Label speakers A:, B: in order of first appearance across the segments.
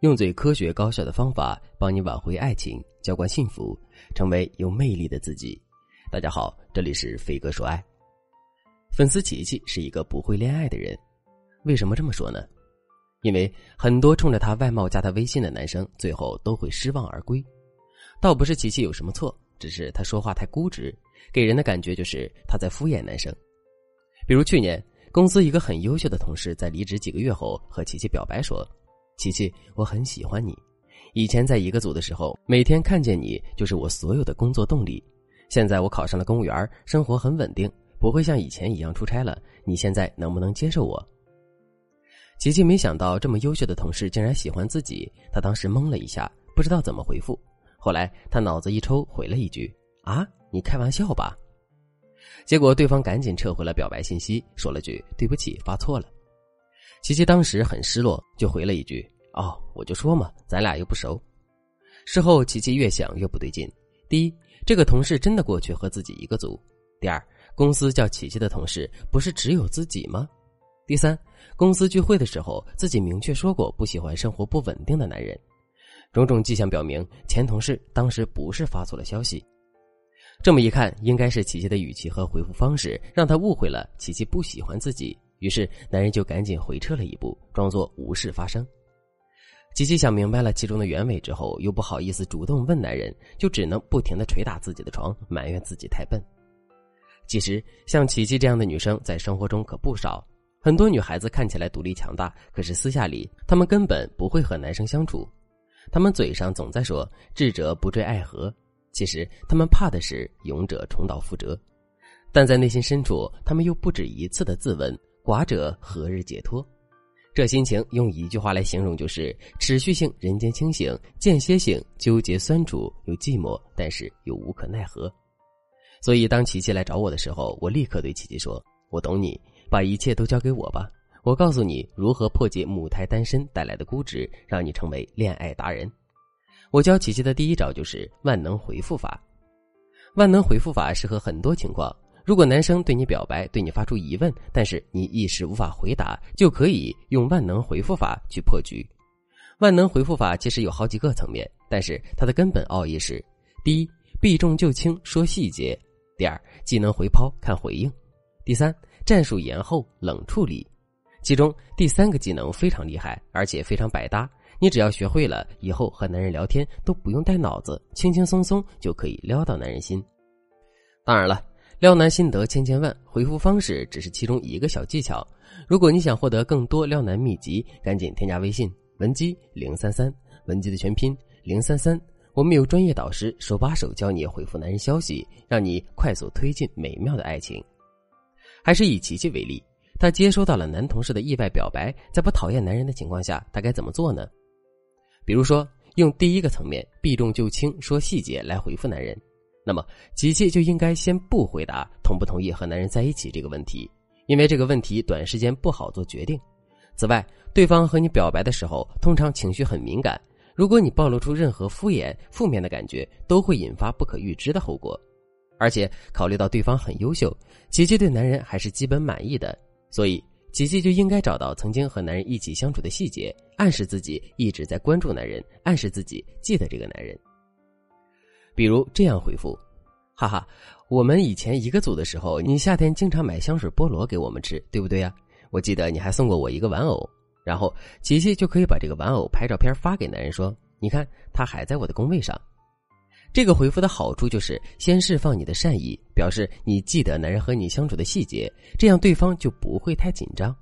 A: 用最科学高效的方法帮你挽回爱情，浇灌幸福，成为有魅力的自己。大家好，这里是飞哥说爱。粉丝琪琪是一个不会恋爱的人，为什么这么说呢？因为很多冲着他外貌加他微信的男生，最后都会失望而归。倒不是琪琪有什么错，只是他说话太固执，给人的感觉就是他在敷衍男生。比如去年，公司一个很优秀的同事在离职几个月后，和琪琪表白说。琪琪，我很喜欢你。以前在一个组的时候，每天看见你就是我所有的工作动力。现在我考上了公务员，生活很稳定，不会像以前一样出差了。你现在能不能接受我？琪琪没想到这么优秀的同事竟然喜欢自己，他当时懵了一下，不知道怎么回复。后来他脑子一抽，回了一句：“啊，你开玩笑吧？”结果对方赶紧撤回了表白信息，说了句：“对不起，发错了。”琪琪当时很失落，就回了一句：“哦，我就说嘛，咱俩又不熟。”事后，琪琪越想越不对劲。第一，这个同事真的过去和自己一个组；第二，公司叫琪琪的同事不是只有自己吗？第三，公司聚会的时候，自己明确说过不喜欢生活不稳定的男人。种种迹象表明，前同事当时不是发错了消息。这么一看，应该是琪琪的语气和回复方式让他误会了琪琪不喜欢自己。于是，男人就赶紧回撤了一步，装作无事发生。琪琪想明白了其中的原委之后，又不好意思主动问男人，就只能不停的捶打自己的床，埋怨自己太笨。其实，像琪琪这样的女生在生活中可不少。很多女孩子看起来独立强大，可是私下里她们根本不会和男生相处。她们嘴上总在说“智者不坠爱河”，其实她们怕的是“勇者重蹈覆辙”，但在内心深处，她们又不止一次的自问。寡者何日解脱？这心情用一句话来形容，就是持续性人间清醒，间歇性纠结酸楚又寂寞，但是又无可奈何。所以，当琪琪来找我的时候，我立刻对琪琪说：“我懂你，把一切都交给我吧。我告诉你如何破解母胎单身带来的估值，让你成为恋爱达人。”我教琪琪的第一招就是万能回复法。万能回复法适合很多情况。如果男生对你表白，对你发出疑问，但是你一时无法回答，就可以用万能回复法去破局。万能回复法其实有好几个层面，但是它的根本奥义是：第一，避重就轻说细节；第二，技能回抛看回应；第三，战术延后冷处理。其中第三个技能非常厉害，而且非常百搭。你只要学会了，以后和男人聊天都不用带脑子，轻轻松松就可以撩到男人心。当然了。撩男心得千千万，回复方式只是其中一个小技巧。如果你想获得更多撩男秘籍，赶紧添加微信文姬零三三，文姬的全拼零三三。我们有专业导师手把手教你回复男人消息，让你快速推进美妙的爱情。还是以琪琪为例，她接收到了男同事的意外表白，在不讨厌男人的情况下，她该怎么做呢？比如说，用第一个层面避重就轻说细节来回复男人。那么，琪琪就应该先不回答同不同意和男人在一起这个问题，因为这个问题短时间不好做决定。此外，对方和你表白的时候，通常情绪很敏感，如果你暴露出任何敷衍、负面的感觉，都会引发不可预知的后果。而且，考虑到对方很优秀，琪琪对男人还是基本满意的，所以琪琪就应该找到曾经和男人一起相处的细节，暗示自己一直在关注男人，暗示自己记得这个男人。比如这样回复，哈哈，我们以前一个组的时候，你夏天经常买香水菠萝给我们吃，对不对呀？我记得你还送过我一个玩偶，然后琪琪就可以把这个玩偶拍照片发给男人，说：“你看，他还在我的工位上。”这个回复的好处就是先释放你的善意，表示你记得男人和你相处的细节，这样对方就不会太紧张。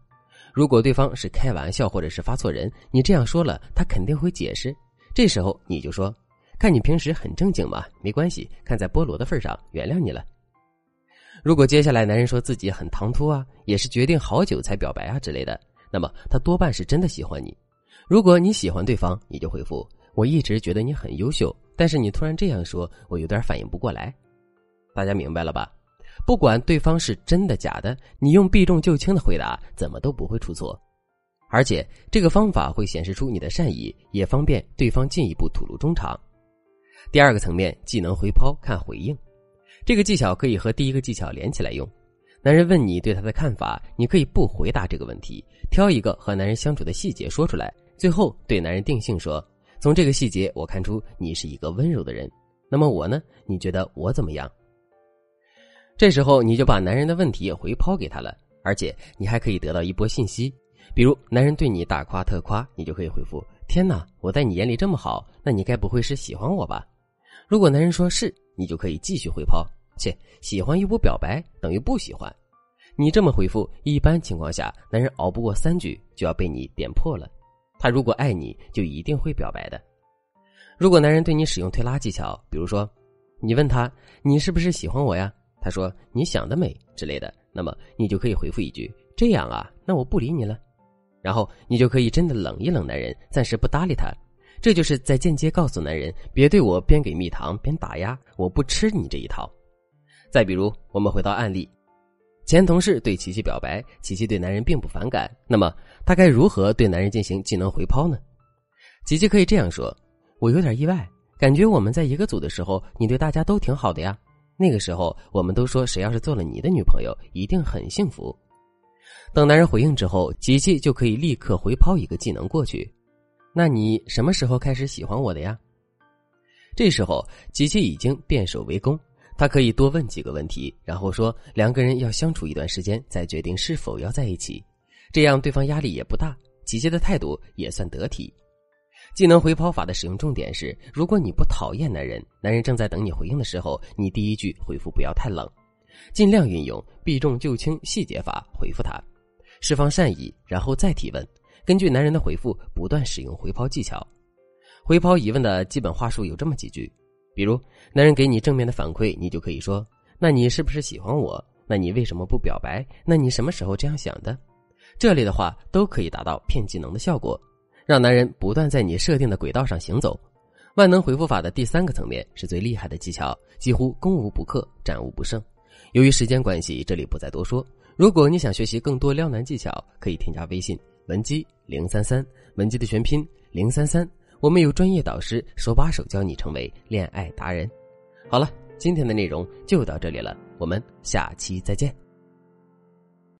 A: 如果对方是开玩笑或者是发错人，你这样说了，他肯定会解释。这时候你就说。看你平时很正经嘛，没关系。看在菠萝的份上，原谅你了。如果接下来男人说自己很唐突啊，也是决定好久才表白啊之类的，那么他多半是真的喜欢你。如果你喜欢对方，你就回复：我一直觉得你很优秀，但是你突然这样说，我有点反应不过来。大家明白了吧？不管对方是真的假的，你用避重就轻的回答，怎么都不会出错。而且这个方法会显示出你的善意，也方便对方进一步吐露衷肠。第二个层面，技能回抛看回应，这个技巧可以和第一个技巧连起来用。男人问你对他的看法，你可以不回答这个问题，挑一个和男人相处的细节说出来，最后对男人定性说：“从这个细节我看出你是一个温柔的人。那么我呢？你觉得我怎么样？”这时候你就把男人的问题回抛给他了，而且你还可以得到一波信息。比如男人对你大夸特夸，你就可以回复：“天哪，我在你眼里这么好，那你该不会是喜欢我吧？”如果男人说是，你就可以继续回抛：“切，喜欢又不表白，等于不喜欢。”你这么回复，一般情况下，男人熬不过三句就要被你点破了。他如果爱你，就一定会表白的。如果男人对你使用推拉技巧，比如说，你问他你是不是喜欢我呀？他说你想得美之类的，那么你就可以回复一句这样啊，那我不理你了。然后你就可以真的冷一冷男人，暂时不搭理他。这就是在间接告诉男人别对我边给蜜糖边打压，我不吃你这一套。再比如，我们回到案例。前同事对琪琪表白，琪琪对男人并不反感。那么他该如何对男人进行技能回抛呢？琪琪可以这样说：“我有点意外，感觉我们在一个组的时候，你对大家都挺好的呀。那个时候我们都说，谁要是做了你的女朋友，一定很幸福。”等男人回应之后，琪琪就可以立刻回抛一个技能过去。那你什么时候开始喜欢我的呀？这时候，琪琪已经变守为攻。他可以多问几个问题，然后说两个人要相处一段时间再决定是否要在一起，这样对方压力也不大，琪琪的态度也算得体。技能回抛法的使用重点是：如果你不讨厌男人，男人正在等你回应的时候，你第一句回复不要太冷，尽量运用避重就轻细节法回复他，释放善意，然后再提问，根据男人的回复不断使用回抛技巧。回抛疑问的基本话术有这么几句。比如，男人给你正面的反馈，你就可以说：“那你是不是喜欢我？那你为什么不表白？那你什么时候这样想的？”这类的话都可以达到骗技能的效果，让男人不断在你设定的轨道上行走。万能回复法的第三个层面是最厉害的技巧，几乎攻无不克，战无不胜。由于时间关系，这里不再多说。如果你想学习更多撩男技巧，可以添加微信文姬零三三，文姬的全拼零三三。我们有专业导师手把手教你成为恋爱达人。好了，今天的内容就到这里了，我们下期再见。